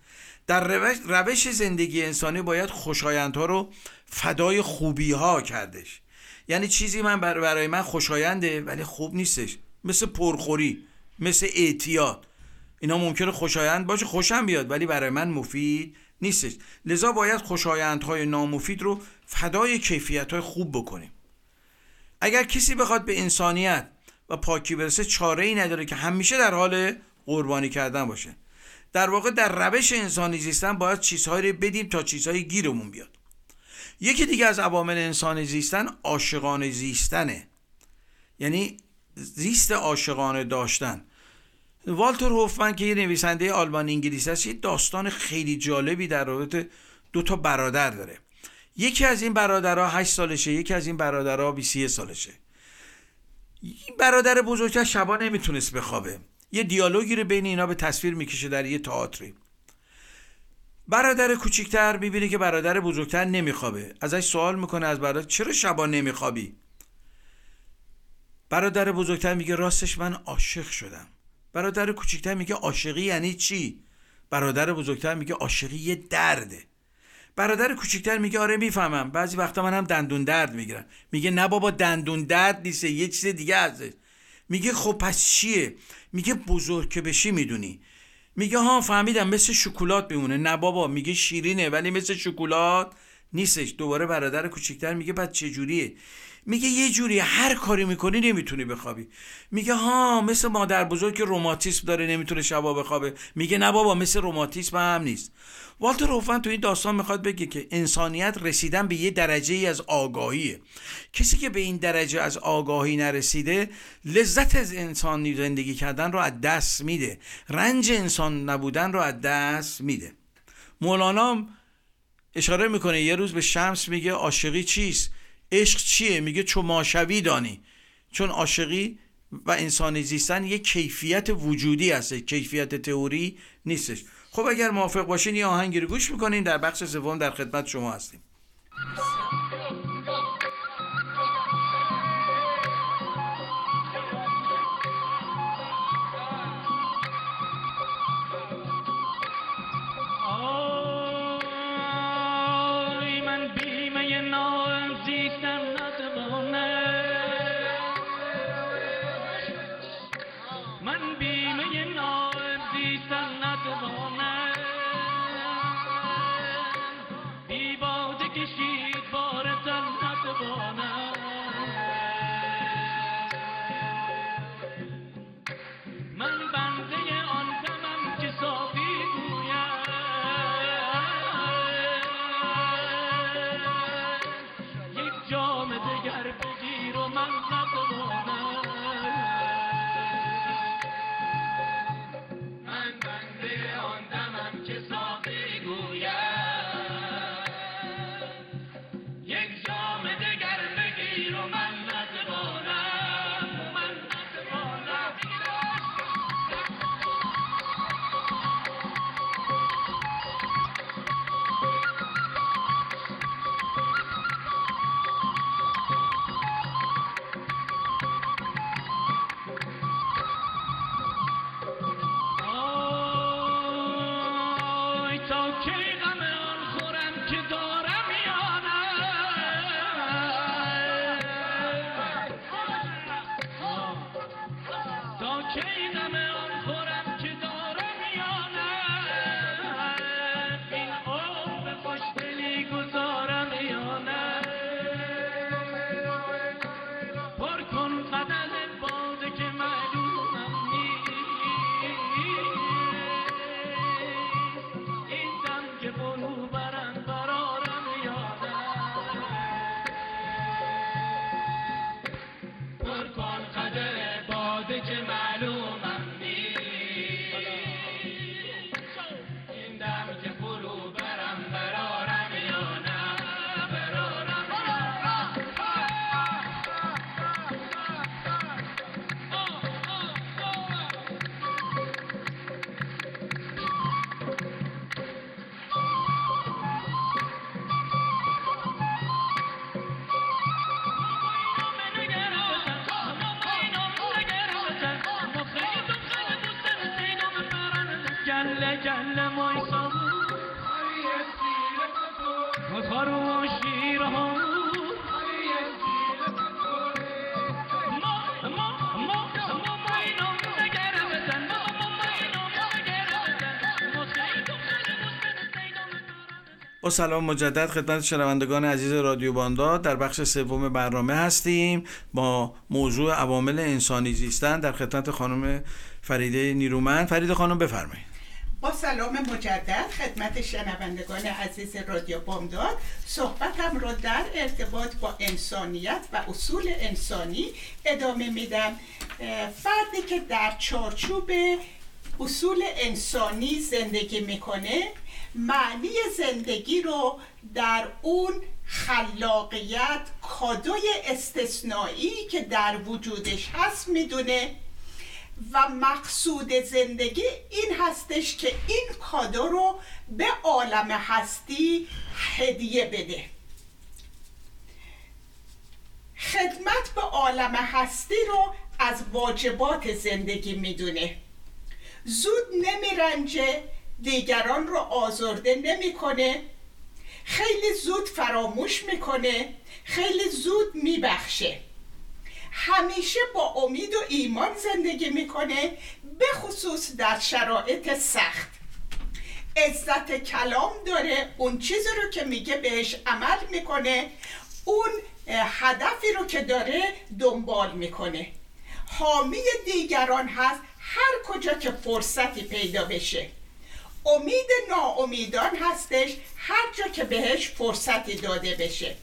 در روش, روش زندگی انسانی باید خوشایندها رو فدای خوبی ها کردش. یعنی چیزی من برای من خوشاینده ولی خوب نیستش. مثل پرخوری مثل اعتیاد. اینا ممکنه خوشایند باشه خوشم بیاد ولی برای من مفید نیستش. لذا باید خوشایندهای نامفید رو فدای کیفیت های خوب بکنیم. اگر کسی بخواد به انسانیت و پاکی برسه چاره ای نداره که همیشه در حال قربانی کردن باشه. در واقع در روش انسانی زیستن باید چیزهایی رو بدیم تا چیزهایی گیرمون بیاد. یکی دیگه از عوامل انسانی زیستن عاشقانه زیستنه. یعنی زیست عاشقانه داشتن. والتر هوفمن که یه نویسنده آلمان انگلیسی است یه داستان خیلی جالبی در رابطه دو تا برادر داره. یکی از این برادرها 8 سالشه یکی از این برادرها 21 سالشه. این برادر بزرگتر شبا نمی‌تونست بخوابه. یه دیالوگی رو بین اینا به تصویر می‌کشه در یه تئاتری. برادر کوچیکتر می‌بینه که برادر بزرگتر نمیخوابه. ازش سوال می‌کنه از برادر چرا شبا نمیخوابی؟ برادر بزرگتر میگه راستش من عاشق شدم. برادر کوچیکتر میگه عاشقی یعنی چی؟ برادر بزرگتر میگه عاشقی یه درده. برادر کوچیکتر میگه آره می‌فهمم. بعضی وقتا من هم دندون درد می‌گیرم. میگه نه بابا دندون درد نیست. یه چیز دیگه ازش میگه خب پس چیه؟ میگه بزرگ که بشی می‌دونی. میگه ها فهمیدم مثل شکلات میمونه. نه بابا میگه شیرینه ولی مثل شکلات نیستش. دوباره برادر کوچیکتر میگه بعد چه جوریه میگه یه جوری هر کاری می‌کنی نمی‌تونی بخوابی. میگه ها مثل مادر بزرگ که روماتیسم داره نمی‌تونه شبا بخوابه. میگه نه بابا مثل روماتیسم هم نیست. والتر روفن تو این داستان می‌خواد بگه که انسانیت رسیدن به یه درجه ای از آگاهیه. کسی که به این درجه از آگاهی نرسیده لذت از انسانی زندگی کردن رو از دست میده. رنج انسان نبودن رو از دست میده. مولانا اشاره می‌کنه یه روز به شمس میگه عاشقی چیست؟ عشق چیه؟ میگه چو ماشوی دانی. چون عاشقی و انسانی زیستن یه کیفیت وجودی هست کیفیت تئوری نیستش. خب اگر موافق باشین یه آهنگی رو گوش می‌کنین. در بخش سوم در خدمت شما هستیم. با سلام مجدد خدمت شنوندگان عزیز رادیو بانداد در بخش سوم برنامه هستیم با موضوع عوامل انسانی زیستن در خدمت خانم فریده نیرومند. فرید خانم بفرمایید. با سلام مجدد خدمت شنوندگان عزیز رادیو بامداد صحبتم را در ارتباط با انسانیت و اصول انسانی ادامه میدم. فردی که در چارچوب اصول انسانی زندگی می‌کنه. معنی زندگی رو در اون خلاقیت کادوی استثنایی که در وجودش هست می‌دونه و مقصود زندگی این هستش که این کادو رو به عالم هستی هدیه بده. خدمت به عالم هستی رو از واجبات زندگی می‌دونه. زود نمیرنجه دیگران رو آزرده نمی‌کنه. خیلی زود فراموش می‌کنه خیلی زود میبخشه. همیشه با امید و ایمان زندگی می‌کنه به خصوص در شرایط سخت. عزت کلام داره اون چیزی رو که میگه بهش عمل می‌کنه اون هدفی رو که داره دنبال می‌کنه. حامی دیگران هست هر کجا که فرصتی پیدا بشه. امید ناامیدان هستش هر جا که بهش فرصتی داده بشه.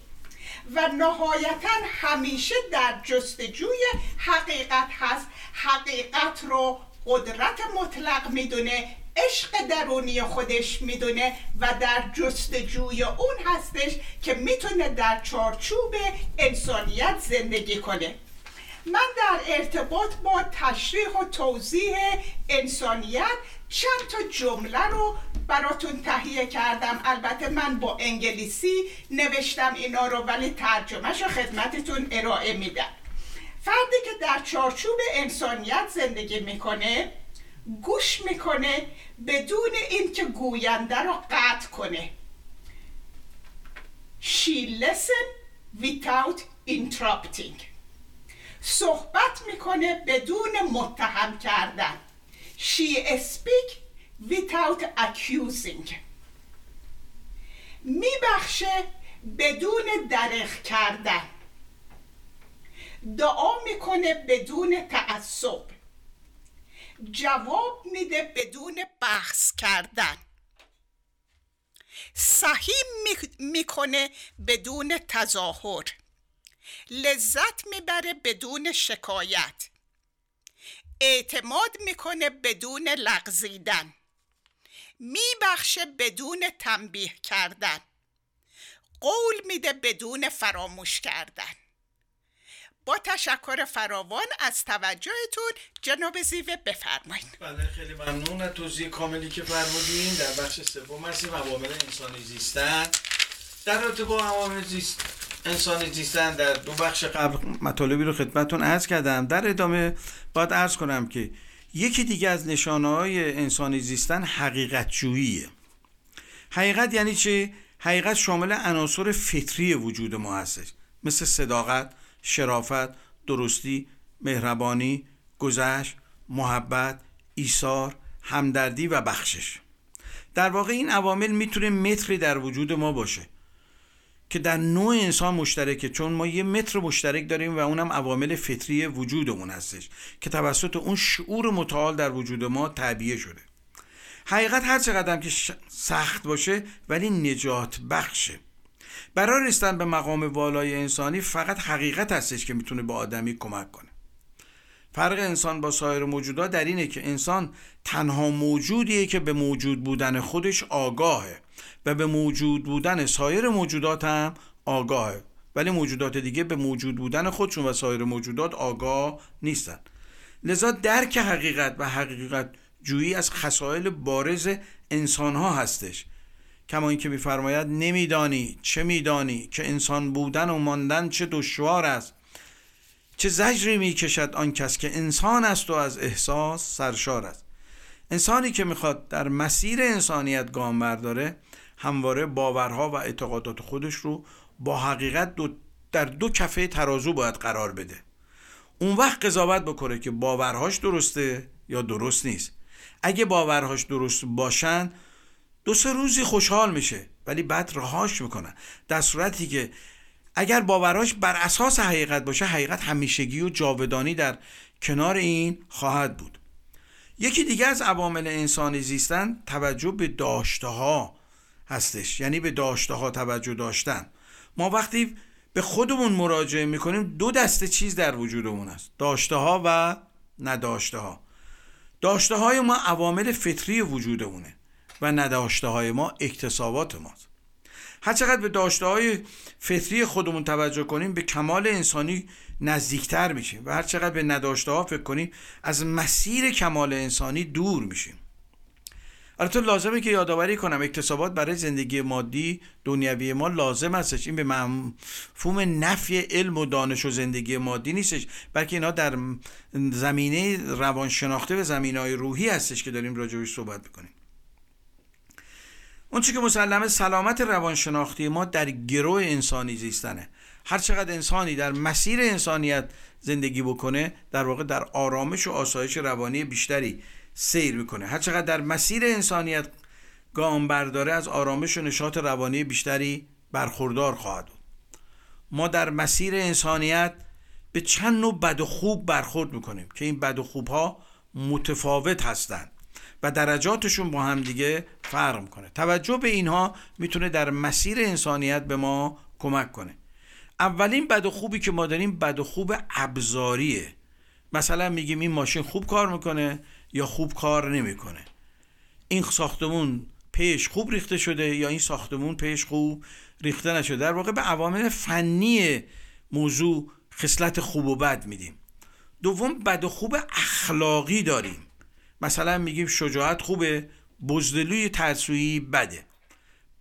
و نهایتا همیشه در جستجوی حقیقت هست. حقیقت رو قدرت مطلق می‌دونه عشق درونی خودش می‌دونه و در جستجوی اون هستش که می‌تونه در چارچوب انسانیت زندگی کنه. من در ارتباط با تشریح و توضیح انسانیت چند تا جمله رو براتون تهیه کردم. البته من با انگلیسی نوشتم اینا رو ولی ترجمهش رو خدمتتون ارائه میدم. فردی که در چارچوب انسانیت زندگی می‌کنه گوش می‌کنه بدون اینکه گوینده رو قطع کنه. She listen without interrupting. صحبت می‌کنه بدون متهم کردن. She speak without accusing. میبخشه بدون درخ کردن. دعا می‌کنه بدون تعصب. جواب میده بدون بحث کردن. صحیح می‌کنه بدون تظاهر. لذت می‌بره بدون شکایت. اعتماد می‌کنه بدون لغزیدن. میبخشه بدون تنبیه کردن. قول میده بدون فراموش کردن. با تشکر فراوان از توجهتون جناب زیوه بفرمایید. بله خیلی ممنون. از توضیح کاملی که فرمودین در بخش سوم هستیم عوامل انسانی زیستن. در رابطه با عوامل زیست انسانی زیستن در دو بخش قبل مطالبی رو خدمتتون عرض کردم. در ادامه باید عرض کنم که یکی دیگه از نشانه های انسانی زیستن حقیقت جوییه حقیقت یعنی چه؟ حقیقت شامل عناصر فطری وجود ما هستش. مثل صداقت، شرافت، درستی، مهربانی، گذشت، محبت، ایثار، همدردی و بخشش. در واقع این عوامل می‌تونه متری در وجود ما باشه. که در نوع انسان مشترکه چون ما یه متر مشترک داریم و اونم عوامل فطری وجودمون هستش که توسط اون شعور متعال در وجود ما تعبیه شده. حقیقت هر چقدر که سخت باشه ولی نجات بخشه. برای رسیدن به مقام والای انسانی فقط حقیقت هستش که می‌تونه به آدمی کمک کنه. فرق انسان با سایر موجودات در اینه که انسان تنها موجودیه که به موجود بودن خودش آگاهه. و به موجود بودن سایر موجودات هم آگاهه ولی موجودات دیگه به موجود بودن خودشون و سایر موجودات آگاه نیستن. لذا درک حقیقت و حقیقت جویی از خصایل بارز انسان ها هستش. کما اینکه میفرماید نمیدانی چه میدانی که انسان بودن و ماندن چه دشوار است. چه زجری می‌کشد آن کس که انسان است و از احساس سرشار است. انسانی که می‌خواد در مسیر انسانیت گام برداره همواره باورها و اعتقادات خودش رو با حقیقت دو در دو کفه ترازو باید قرار بده. اون وقت قضاوت بکنه که باورهاش درسته یا درست نیست. اگه باورهاش درست باشن دو سه روزی خوشحال میشه ولی بعد رهاش می‌کنن. در صورتی که اگر باورهاش بر اساس حقیقت باشه حقیقت همیشگی و جاودانی در کنار این خواهد بود. یکی دیگه از عوامل انسانی زیستن توجه به داشته ها هستش. یعنی به داشته ها توجه داشتن. ما وقتی به خودمون مراجعه می‌کنیم دو دسته چیز در وجودمون است داشته ها و نداشته ها داشته های ما عوامل فطری وجودمونه و نداشته های ما اکتسابات ماست. هر چقدر به داشته های فطری خودمون توجه کنیم به کمال انسانی نزدیکتر میشیم و هر چقدر به نداشته ها فکر کنیم از مسیر کمال انسانی دور میشیم. البته لازمه که یادآوری کنم اکتسابات برای زندگی مادی دنیوی ما لازم هستش. این به مفهوم نفی علم و دانش و زندگی مادی نیستش بلکه اینا در زمینه روانشناخته و زمینه روحی هستش که داریم راجبش صحبت می‌کنیم. اون که مسلمه سلامت روانشناختی ما در گروه انسانی زیستنه. هر چقدر انسانی در مسیر انسانیت زندگی بکنه در واقع در آرامش و آسایش روانی بیشتری سیر می‌کنه. هر چقدر در مسیر انسانیت گام برداره از آرامش و نشاط روانی بیشتری برخوردار خواهد بود. ما در مسیر انسانیت به چند نوع بد و خوب برخورد می‌کنیم که این بد و خوب ها متفاوت هستند و درجاتشون با هم دیگه فرق می‌کنه. توجه به اینها می‌تونه در مسیر انسانیت به ما کمک کنه. اولین بد و خوبی که ما داریم بد و خوب ابزاریه. مثلا میگیم این ماشین خوب کار می‌کنه یا خوب کار نمی‌کنه. این ساختمون پیش خوب ریخته شده یا این ساختمون پیش خوب ریخته نشده. در واقع به عوامل فنی موضوع خصلت خوب و بد میدیم. دوم بد و خوب اخلاقی داریم. مثلا میگیم شجاعت خوبه بزدلوی ترسویی بده.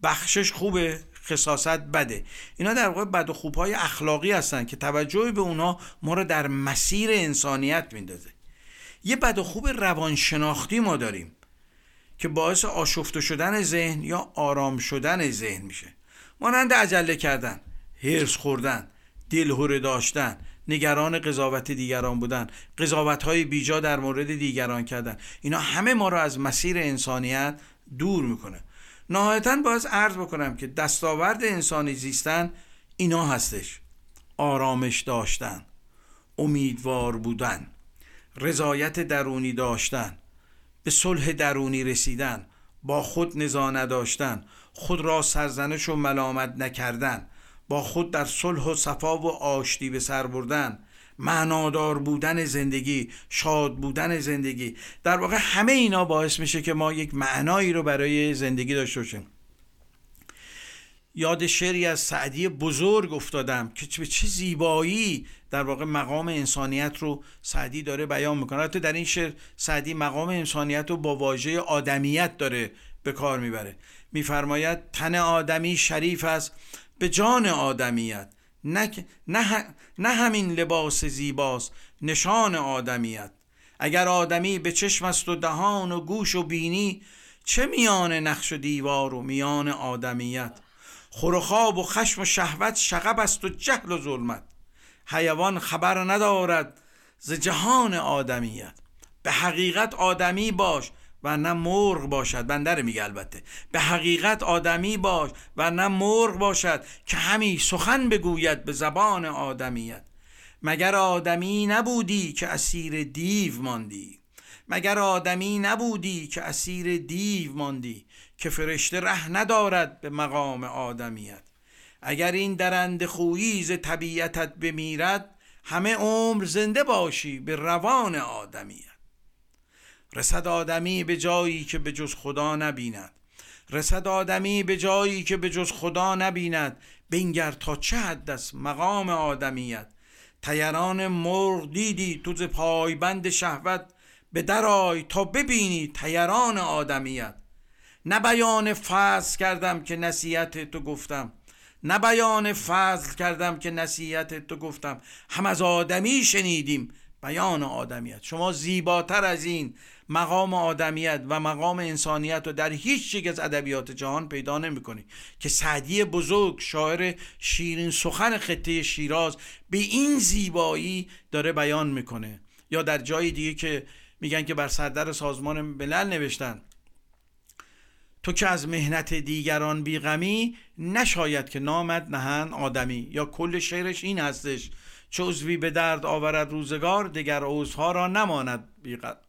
بخشش خوبه خصاصت بده. اینا در واقع بد و خوبهای اخلاقی هستن که توجه به اونا ما رو در مسیر انسانیت میندازه. یه بد و خوب روانشناختی ما داریم که باعث آشفته شدن ذهن یا آرام شدن ذهن میشه. مانند عجله کردن هرس خوردن دلهوره داشتن نگران قضاوت دیگران بودن قضاوت های بیجا در مورد دیگران کردن. اینا همه ما رو از مسیر انسانیت دور می‌کنه. نهایتا باز عرض بکنم که دستاورد انسانی زیستن اینا هستش. آرامش داشتن امیدوار بودن. رضایت درونی داشتن به صلح درونی رسیدن با خود نزا نداشتن خود را سرزنش و ملامت نکردن با خود در صلح و صفا و آشتی به سر بردن معنادار بودن زندگی شاد بودن زندگی در واقع همه اینا باعث میشه که ما یک معنایی رو برای زندگی داشته باشیم. یاد شعری از سعدی بزرگ افتادم که به چه زیبایی در واقع مقام انسانیت رو سعدی داره بیان می‌کنه. حتی در این شعر سعدی مقام انسانیت رو با واژه آدمیت داره به کار می‌بره. میفرماید تن آدمی شریف است به جان آدمیت. نه, نه, نه همین لباس زیباست نشان آدمیت. اگر آدمی به چشم است و دهان و گوش و بینی چه میان نقش دیوار و میان آدمیت؟ خور و و خشم و شهوت شغب است و جهل و ظلمت. حیوان خبر ندارد ز جهان آدمیت به حقیقت آدمی باش و نه مرغ باشد. بندر میگه البته. به حقیقت آدمی باش و نه مرغ باشد که همی سخن بگوید به زبان آدمیت. مگر آدمی نبودی که اسیر دیو ماندی؟ مگر آدمی نبودی که اسیر دیو ماندی؟ که فرشته ره ندارد به مقام آدمیت. اگر این درند خویی ز طبیعتت بمیرد همه عمر زنده باشی به روان آدمیت. رسد آدمی به جایی که به جز خدا نبیند. رسد آدمی به جایی که به جز خدا نبیند. بینگر تا چه حد است مقام آدمیت؟ تیران مرغ دیدی تو پایبند شهوت؟ به درای تا ببینی تیران آدمیت. نه بیان فضل کردم که نصیحت تو گفتم. نه بیان فضل کردم که نصیحت تو گفتم. هم از آدمی شنیدیم بیان آدمیت. شما زیباتر از این مقام آدمیت و مقام انسانیت رو در هیچ یک از ادبیات جهان پیدا نمی‌کنی. که سعدی بزرگ شاعر شیرین سخن خطه شیراز به این زیبایی داره بیان می‌کنه. یا در جای دیگه که میگن که بر سردر سازمان ملل نوشتن تو که از مهنت دیگران بیغمی نشاید که نامد نهن آدمی. یا کل شعرش این هستش چه عضوی به درد آورد روزگار دگر عضوها را نماند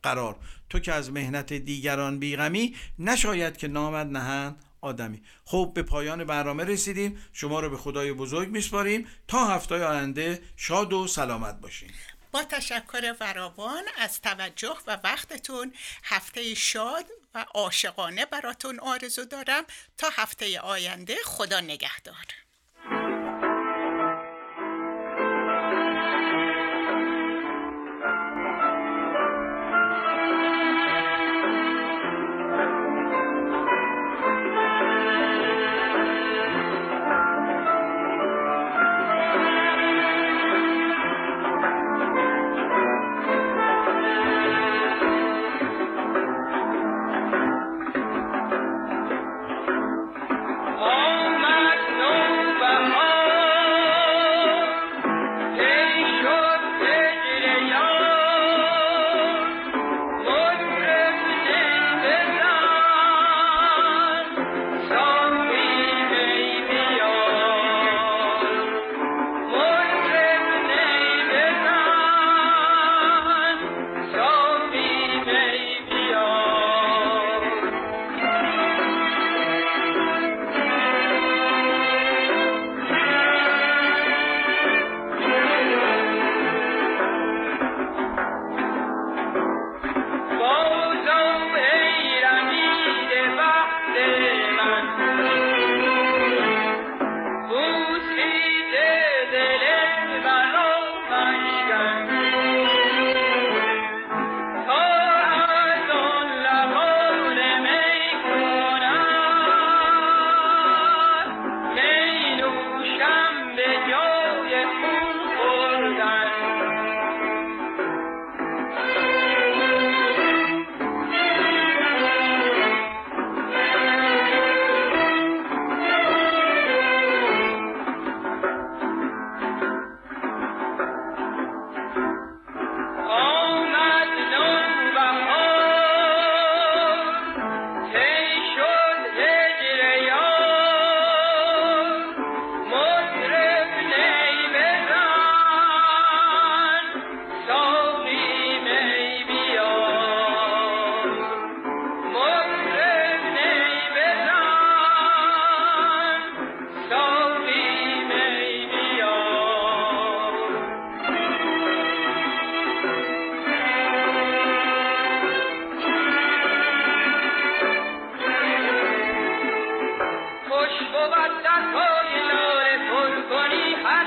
قرار. تو که از مهنت دیگران بیغمی نشاید که نامد نهند آدمی. خب به پایان برنامه رسیدیم. شما رو به خدای بزرگ میسپاریم. تا هفته آینده شاد و سلامت باشیم با تشکر فراوان از توجه و وقتتون هفته شاد و عاشقانه براتون آرزو دارم. تا هفته آینده خدا نگهدار. লজ্জা হইল রে হা